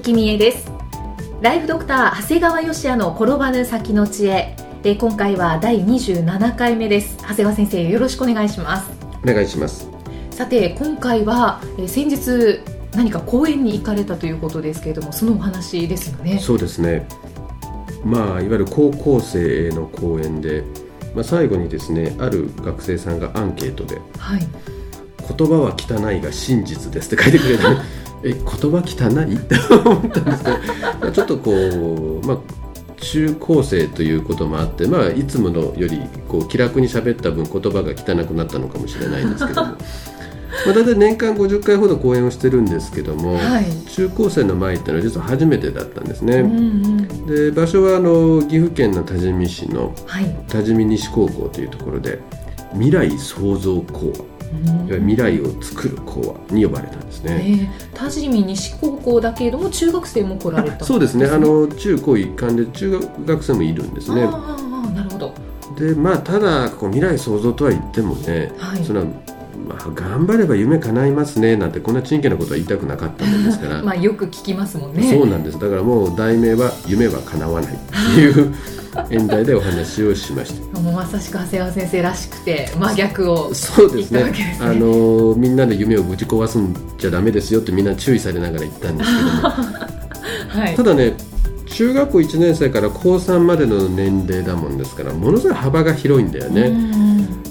きみえです。ライフドクター長谷川芳也の転ばぬ先の知恵。で今回は第27回目です。長谷川先生よろしくお願いします。お願いします。さて今回は、えー先日何か公園に行かれたということですけれどもそのお話ですよね。そうですね。まあいわゆる高校生への講演で、まあ、最後にですねある学生さんがアンケートではい「言葉は汚いが真実です」って書いてくれたえ言葉汚い？って思ったんですけどまあちょっとこうまあ中高生ということもあって、まあ、いつものよりこう気楽に喋った分言葉が汚くなったのかもしれないんですけども。まあ大体年間50回ほど講演をしてるんですけども、はい。中高生の前っていうのは実は初めてだったんですね。うんうん。で場所はあの岐阜県の多治見市のはい。多治見西高校というところで未来創造講話いわゆる未来を作る講話に呼ばれたんですね。えー、多治見西高校だけれども中学生も来られた。そうですね。あの中高一貫で中学生もいるんですね。ああなるほど。でまあただこう未来創造とは言ってもね、はい。そのまあ、頑張れば夢叶いますねなんてこんなちんけなことは言いたくなかったもんですから、まあよく聞きますもんね。そうなんです。だからもう題名は「夢は叶わない」っていう 演題でお話をしました。もうまさしく長谷川先生らしくて真逆をそうですね。ね。あのみんなの夢をぶち壊すんじゃダメですよってみんな注意されながら言ったんですけども。はい。ただね中学校1年生から高3までの年齢だもんですからものすごい幅が広いんだようね、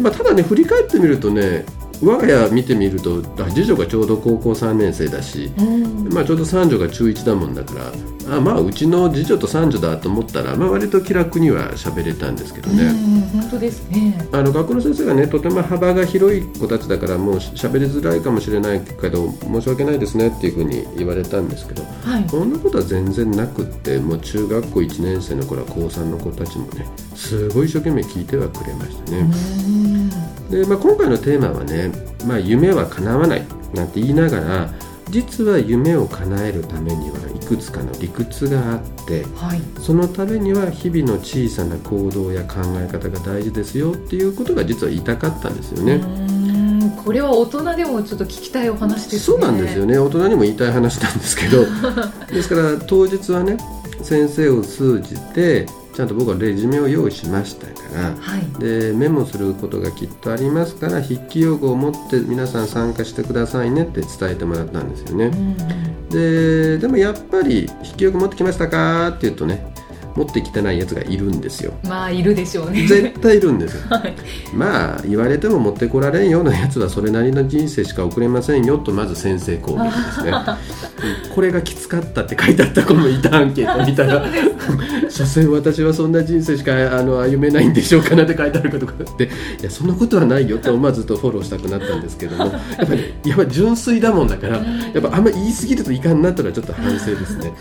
まあ、ただね振り返ってみるとね我が家見てみるとあ次女がちょうど高校3年生だし、うん。まあ、ちょうど三女が中1だもんだからあまあうちの次女と三女だと思ったら、まあ、割と気楽には喋れたんですけどね、うん本当ですね。あの学校の先生がねとても幅が広い子たちだからもう喋りづらいかもしれないけど申し訳ないですねっていうふうに言われたんですけどはい。そんなことは全然なくってもう中学校1年生の頃は高3の子たちもねすごい一生懸命聞いてはくれましたね。うん。で、まあ、今回のテーマはね、まあ、夢は叶わないなんて言いながら実は夢を叶えるためにはいくつかの理屈があってはい。そのためには日々の小さな行動や考え方が大事ですよっていうことが実は言いたかったんですよね。うん。これは大人でもちょっと聞きたいお話ですね。そうなんですよね。大人にも言いたい話なんですけど。ですから当日はね先生を通じてちゃんと僕はレジュメを用意しましたからはいでメモすることがきっとありますから筆記用具を持って皆さん参加してくださいねって伝えてもらったんですよねう。んででもやっぱり筆記用具持ってきましたかって言うとね持ってきてないやつがいるんですよ。まあいるでしょうね絶対いるんですよ。はいまあ言われても持ってこられんようなやつはそれなりの人生しか送れませんよとまず先生攻撃ですねうん これがきつかったって書いてあった子もいたアンケート見たら 所詮私はそんな人生しかあの歩めないんでしょうかなって書いてあることがあっていやそんなことはないよって思わずとフォローしたくなったんですけどもやっぱり、やっぱり純粋だもんだからやっぱあんま言い過ぎるといかんなというのはちょっと反省ですね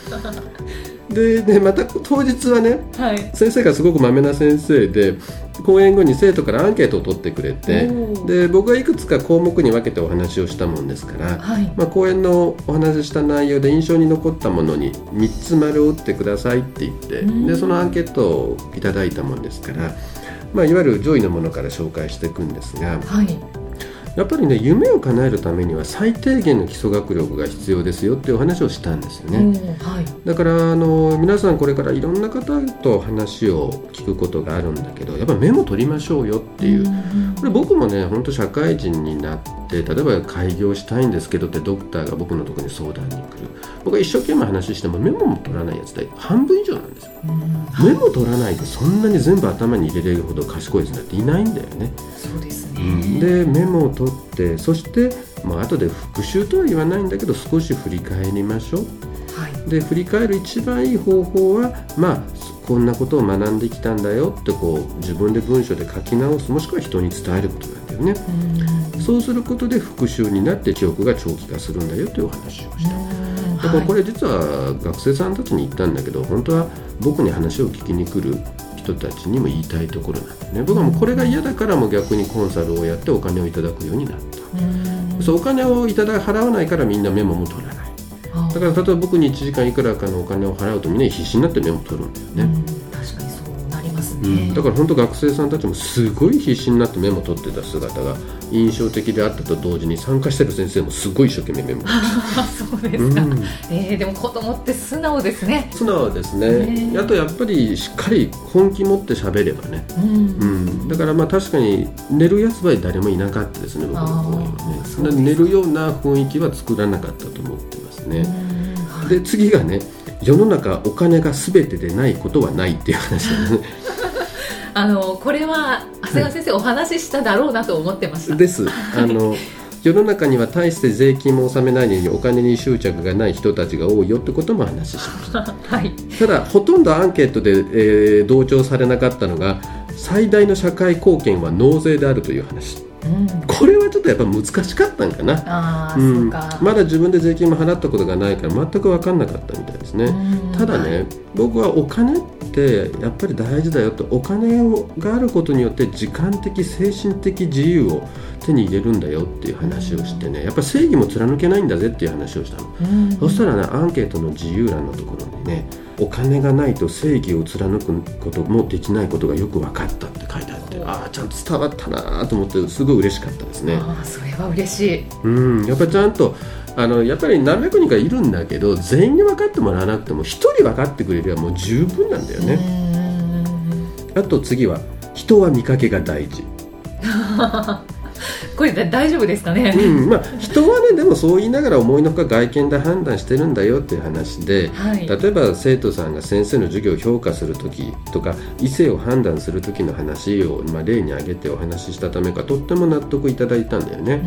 でねまた当日はねはい。先生がすごくまめな先生で講演後に生徒からアンケートを取ってくれてで僕はいくつか項目に分けてお話をしたもんですから、はい。まあ、講演のお話しした内容で印象に残ったものに3つ丸を打ってくださいって言ってうん。でそのアンケートをいただいたもんですから、まあ、いわゆる上位のものから紹介していくんですがはいやっぱりね夢を叶えるためには最低限の基礎学力が必要ですよっていうお話をしたんですよね。おーはい。だからあの皆さんこれからいろんな方と話を聞くことがあるんだけどやっぱメモ取りましょうよっていう、ん。これ僕もね本当社会人になって例えば開業したいんですけどってドクターが僕のところに相談に来る。僕は一生懸命話してもメモも取らないやつで半分以上なんですよ。うん。メモ取らないでそんなに全部頭に入れれるほど賢いやつなんていないんだよね、そうですね。でメモを取ってそして、まあ後で復習とは言わないんだけど少し振り返りましょう。はい。で振り返る一番いい方法はまあこんなことを学んできたんだよってこう自分で文章で書き直す。もしくは人に伝えることよね、うん。そうすることで復習になって記憶が長期化するんだよというお話をした、うん。だからこれ実は学生さんたちに言ったんだけど本当は僕に話を聞きに来る人たちにも言いたいところなんだよね。僕はもうこれが嫌だからもう逆にコンサルをやってお金をいただくようになった、うん。そうお金をいただ払わないからみんなメモも取らない。あだから例えば僕に1時間いくらかのお金を払うとみんな必死になってメモ取るんだよね、だから本当学生さんたちもすごい必死になってメモ取ってた姿が印象的であったと同時に参加してる先生もすごい一生懸命メモ そうですか、うん。えーでも子供って素直ですね。素直ですね。ねあとやっぱりしっかり本気持って喋ればね、うん。うん、だからまあ確かに寝るやつは誰もいなかったですね僕の講演はね。寝るような雰囲気は作らなかったと思ってますね、で次がね世の中お金が全てでないことはないっていう話です ねあのこれは長谷川先生お話ししただろうなと思ってました、です。あの 世の中には大して税金も納めないのにお金に執着がない人たちが多いよってことも話ししました。はい。ただほとんどアンケートで、えー同調されなかったのが最大の社会貢献は納税であるという話。うんこれはちょっとやっぱ難しかったんかな。うん。か。まだ自分で税金も払ったことがないから全く分かんなかったみたいですね、うんただね、僕はお金ってやっぱり大事だよとお金をがあることによって時間的精神的自由を手に入れるんだよっていう話をしてね。やっぱ正義も貫けないんだぜっていう話をしたの、うんそしたらねアンケートの自由欄のところにねお金がないと正義を貫くこともできないことがよく分かったって書いてあってああちゃんと伝わったなと思ってすごい嬉しかったですね。ああそれは嬉しい。うん、やっぱりちゃんとあのやっぱり何百人かいるんだけど全員に分かってもらわなくても一人分かってくれればもう十分なんだよね、あと次は人は見かけが大事、これだ大丈夫ですかね、うんまあ、人はねでもそう言いながら思いのほか外見で判断してるんだよっていう話ではい。例えば生徒さんが先生の授業を評価するときとか異性を判断するときの話を、まあ、例に挙げてお話ししたためかとっても納得いただいたんだよね。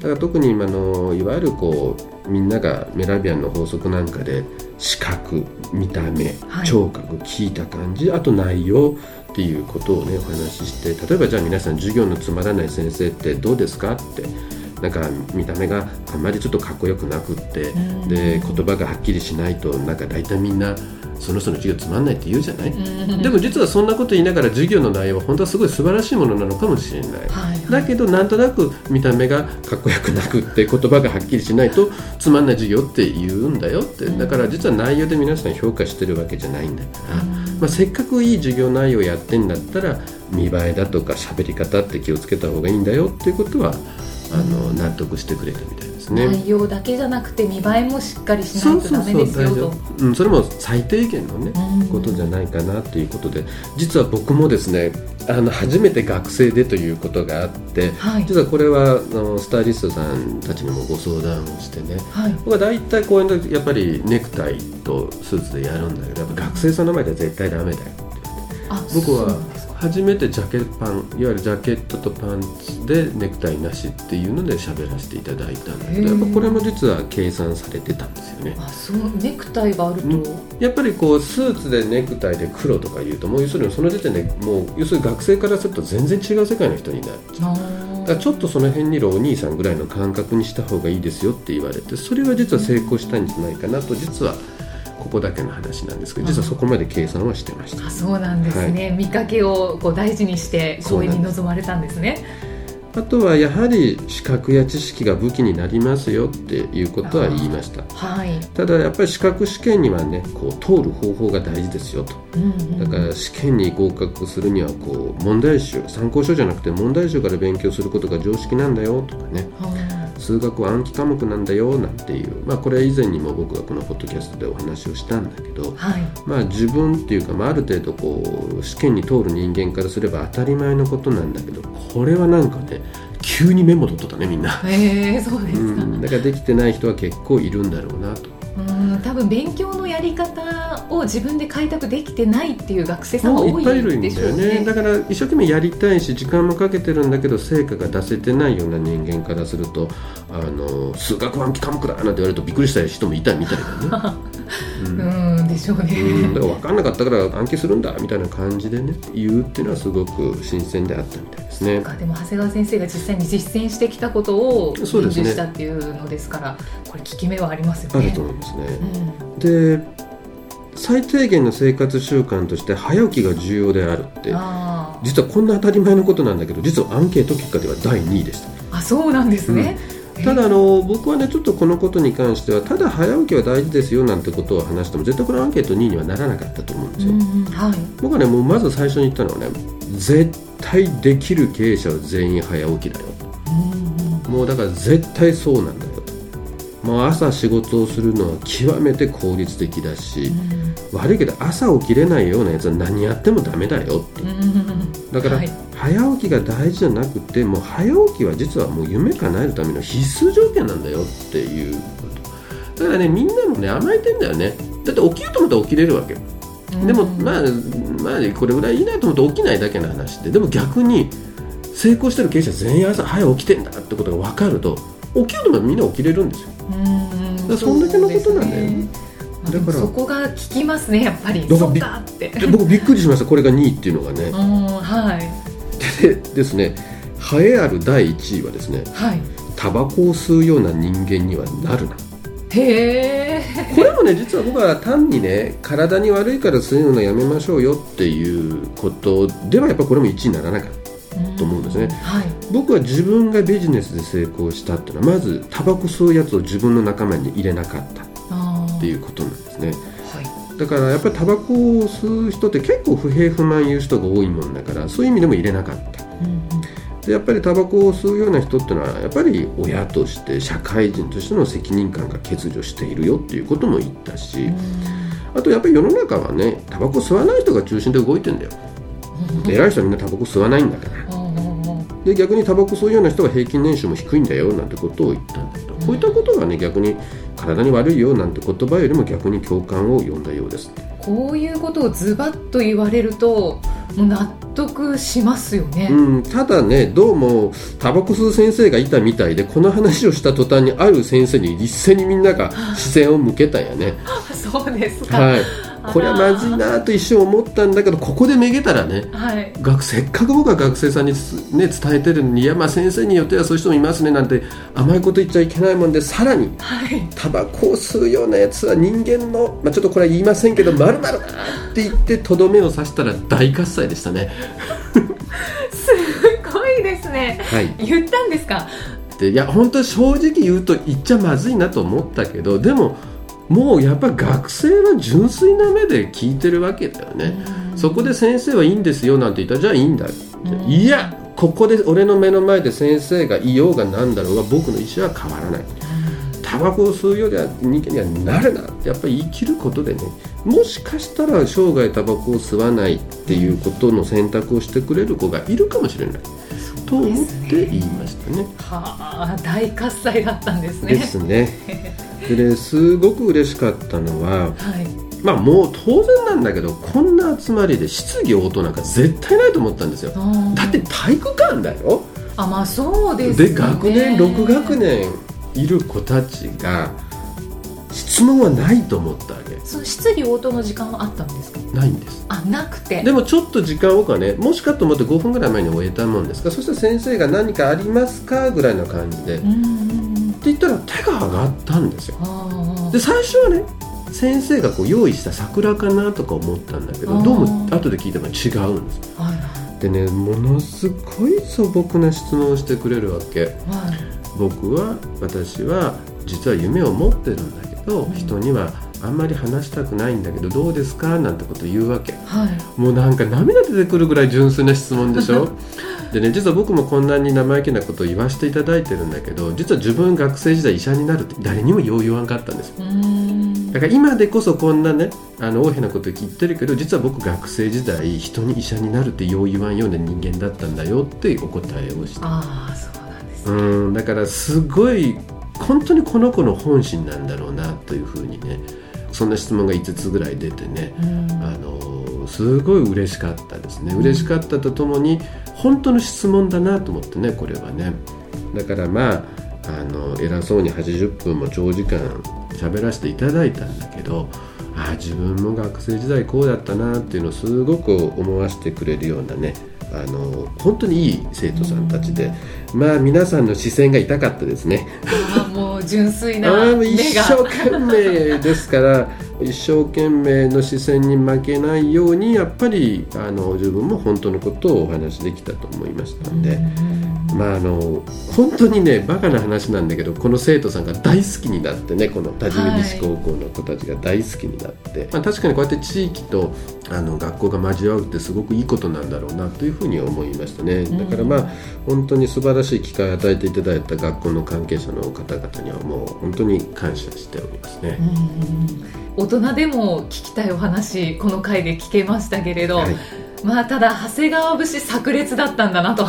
だから特に今のいわゆるこうみんながメラビアンの法則なんかで視覚見た目はい。聴覚聞いた感じあと内容っていうことをねお話しして例えばじゃあ皆さん授業のつまらない先生ってどうですかってなんか見た目があんまりちょっとかっこよくなくってうん。で言葉がはっきりしないとなんか大体みんなその人の授業つまんないって言うじゃない、うん。でも実はそんなこと言いながら授業の内容は本当はすごい素晴らしいものなのかもしれない、はいはい。だけどなんとなく見た目がかっこよくなくって言葉がはっきりしないとつまんない授業って言うんだよって。だから実は内容で皆さん評価してるわけじゃないんだから、まあ、せっかくいい授業内容やってんだったら見栄えだとか喋り方って気をつけた方がいいんだよっていうことはあの納得してくれたみたいですね。内容だけじゃなくて見栄えもしっかりしないとダメですよと。うん、それも最低限のね、うん。ことじゃないかなということで実は僕もですねあの初めて学生でということがあって、はい。実はこれはあのスタイリストさんたちにもご相談をしてねはい。僕は大体公演でやっぱりネクタイとスーツでやるんだけどやっぱ学生さんの前では絶対ダメだよ僕は初めてジャケパンいわゆるジャケットとパンツでネクタイなしっていうので喋らせていただいたんだけどやっぱこれも実は計算されてたんですよね。あそうネクタイがあると、うん。やっぱりこうスーツでネクタイで黒とか言うともう要するにその時点でもう要するに学生からすると全然違う世界の人になっちゃう。あだからちょっとその辺にいるお兄さんぐらいの感覚にした方がいいですよって言われてそれは実は成功したんじゃないかなと実はここだけの話なんですけど実はそこまで計算はしてました。あそうなんですね、見かけをこう大事にして公演に臨まれたんですね。あとはやはり視覚や知識が武器になりますよっていうことは言いました。はい、ただやっぱり資格試験にはねこう通る方法が大事ですよと。うんうんだから試験に合格するにはこう問題集参考書じゃなくて問題集から勉強することが常識なんだよとかね。は数学は暗記科目なんだよなんていう、まあ、これは以前にも僕がこのポッドキャストでお話をしたんだけど、いはいまあ、自分っていうか、まあ、ある程度こう試験に通る人間からすれば当たり前のことなんだけどこれはなんかね急にメモ取っとったねみんな。へえそうですか、うん、だからできてない人は結構いるんだろうなと。うん多分勉強のやり方を自分で開拓できてないっていう学生さんが多いでしょうねね。だから一生懸命やりたいし時間もかけてるんだけど成果が出せてないような人間からするとあの数学暗記科目だなんて言われるとびっくりした人もいたみたいだね。うんうんでしょうね、うん、だから分かんなかったから暗記するんだみたいな感じでね言うっていうのはすごく新鮮であったみたいですね。でも長谷川先生が実際に実践してきたことを伝授したっていうのですからこれ効き目はありますよね。あると思いますね。うんで最低限の生活習慣として早起きが重要であるって実はこんな当たり前のことなんだけど実はアンケート結果では第2位でした。あそうなんですね。ただあの僕はねちょっとこのことに関してはただ早起きは大事ですよなんてことを話しても絶対このアンケート2位にはならなかったと思うんですよ、うんうんはい。僕はねもうまず最初に言ったのはね絶対できる経営者は全員早起きだよ。うんうん。もうだから絶対そうなんだよ。もう朝仕事をするのは極めて効率的だし、悪いけど朝起きれないようなやつは何やってもダメだよって。うんうんだから、はい。早起きが大事じゃなくてもう早起きは実はもう夢叶えるための必須条件なんだよっていうこと。だからねみんなもね甘えてんだよね。だって起きようと思ったら起きれるわけ。うん。でもまあまあこれぐらいいいなと思って起きないだけの話で。でも逆に成功してる経営者全員朝早起きてんだってことが分かると起きようと思ったらみんな起きれるんですよ。うん。らそんだけのことなんだよね。だからそこが効きますねやっぱり。だからびかっ僕びっくりしました。これが2位っていうのがね。うんはい。でですね栄えある第1位はですねはい。タバコを吸うような人間にはなるな。へえ。これもね実は僕は単にね体に悪いから吸うのやめましょうよっていうことではやっぱこれも1位にならなかったと思うんですね。はい。僕は自分がビジネスで成功したっていうのはまずタバコ吸うやつを自分の仲間に入れなかったっていうことなんですね。はいだからやっぱりタバコを吸う人って結構不平不満言う人が多いもんだからそういう意味でも入れなかった。うんでやっぱりタバコを吸うような人っていうのはやっぱり親として社会人としての責任感が欠如しているよっていうことも言ったしあとやっぱり世の中はねタバコ吸わない人が中心で動いてんだよ。で偉い人はみんなタバコ吸わないんだから。で逆にタバコ吸うような人は平均年収も低いんだよなんてことを言ったんだけど、こういったことがね逆に体に悪いよなんて言葉よりも逆に共感を呼んだようです。こういうことをズバッと言われるともう納得しますよね、うん、ただねどうもタバコ吸う先生がいたみたいでこの話をした途端にある先生に一斉にみんなが視線を向けたんやね。そうですか。はいこれはまずいなと一瞬思ったんだけどここでめげたらねはい。学せっかく僕は学生さんにつ、ね、伝えてるのにいやまあ先生によってはそういう人もいますねなんて甘いこと言っちゃいけないもんでさらにはい。タバコを吸うようなやつは人間の、まあ、ちょっとこれは言いませんけどまるまるだって言ってとどめを刺したら大喝采でしたね。すごいですね。はい。言ったんですか？でいや本当に正直言うと言っちゃまずいなと思ったけどでももうやっぱ学生は純粋な目で聞いてるわけだよね、そこで先生はいいんですよなんて言ったらじゃあいいんだって、うん。いやここで俺の目の前で先生がいようがなんだろうが僕の意思は変わらない。タバコを吸うようでは人間にはなるなってやっぱり言い切ることでね。もしかしたら生涯タバコを吸わないっていうことの選択をしてくれる子がいるかもしれない。と思って言いましたね。はあ大喝采だったんですね。ですね。でねすごく嬉しかったのははい。まあもう当然なんだけどこんな集まりで質疑応答なんか絶対ないと思ったんですよ。だって体育館だよ。あまあそうですよね。で学年6学年いる子たちが質問はないと思ったわけ。その質疑応答の時間はあったんですか？ないんです。あなくて。でもちょっと時間をかね。もしかと思って5分ぐらい前に終えたもんですか？らそしたら先生が何かありますか？ぐらいの感じで、うんうん言ったら手が上がったんですよ。あで最初はね先生がこう用意した桜かなとか思ったんだけどどうも後で聞いたら違うんですあはいはでねものすごい素朴な質問をしてくれるわけ。僕は私は実は夢を持ってるんだけど、うん。人にはあんまり話したくないんだけどどうですか？なんてこと言うわけ。はい。もうなんか涙出てくるぐらい純粋な質問でしょ？でね実は僕もこんなに生意気なことを言わせていただいてるんだけど実は自分学生時代医者になるって誰にもよう言わんかったんですだから今でこそこんなねあの大変なこと言ってるけど実は僕学生時代人に医者になるってよう言わんような人間だったんだよってお答えをした。ああそうなんですうんだからすごい本当にこの子の本心なんだろうなというふうにねそんな質問が5つぐらい出てねうん。あのすごい嬉しかったですね。嬉しかったとともに本当の質問だなと思ってねこれはねだからまああの偉そうに80分も長時間喋らせていただいたんだけどああ自分も学生時代こうだったなっていうのをすごく思わせてくれるようなねあの本当にいい生徒さんたちで、まあ皆さんの視線が痛かったですね。あもう純粋な あ目が一生懸命ですから一生懸命の視線に負けないようにやっぱりあの自分も本当のことをお話しできたと思いましたので。まああの本当にねバカな話なんだけどこの生徒さんが大好きになってねこの多治見西高校の子たちが大好きになって、まあ、確かにこうやって地域とあの学校が交わるってすごくいいことなんだろうなというふうに思いましたね。だからまあ本当に素晴らしい機会を与えていただいた学校の関係者の方々にはもう本当に感謝しておりますね。大人でも聞きたいお話この回で聞けましたけれど、はいまあただ長谷川節炸裂だったんだなと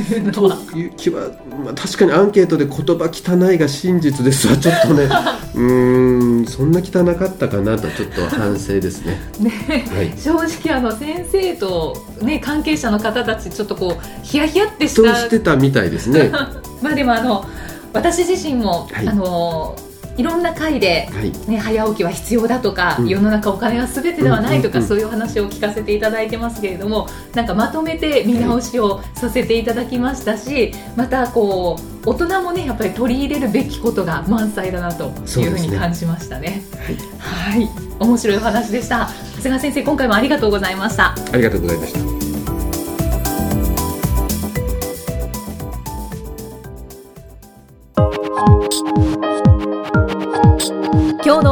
いうのとはいう気は、まあ、確かにアンケートで言葉汚いが真実ですわ ちょっとねうーんそんな汚かったかなとちょっと反省ですね。ねはい正直あの先生と、ね、関係者の方たちちょっとこうヒヤヒヤってしそうたしてたみたいですね。まあでもあの私自身も、はいあのいろんな回で、はいね、早起きは必要だとか、うん世の中お金は全てではないとか、そういう話を聞かせていただいてますけれどもなんかまとめて見直しをさせていただきましたし、またこう大人もねやっぱり取り入れるべきことが満載だなというふうに感じましたね。はい、面白いお話でした。長谷川先生今回もありがとうございました。ありがとうございました。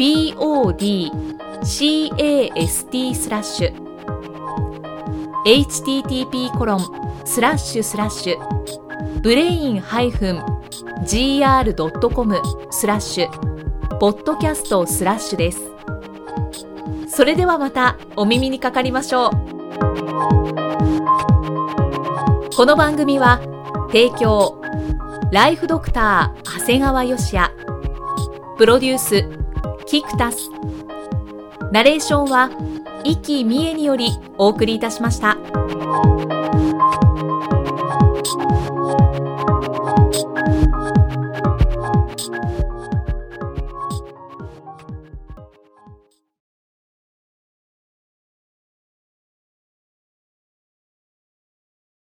podcast スラッシュ http コロンスラッシュスラッシュブレイン -gr.com スラッシュポッドキャストスラッシュです。それではまたお耳にかかりましょう。この番組は提供ライフドクター長谷川芳也。プロデュースキクタスナレーションはイキミエによりお送りいたしました。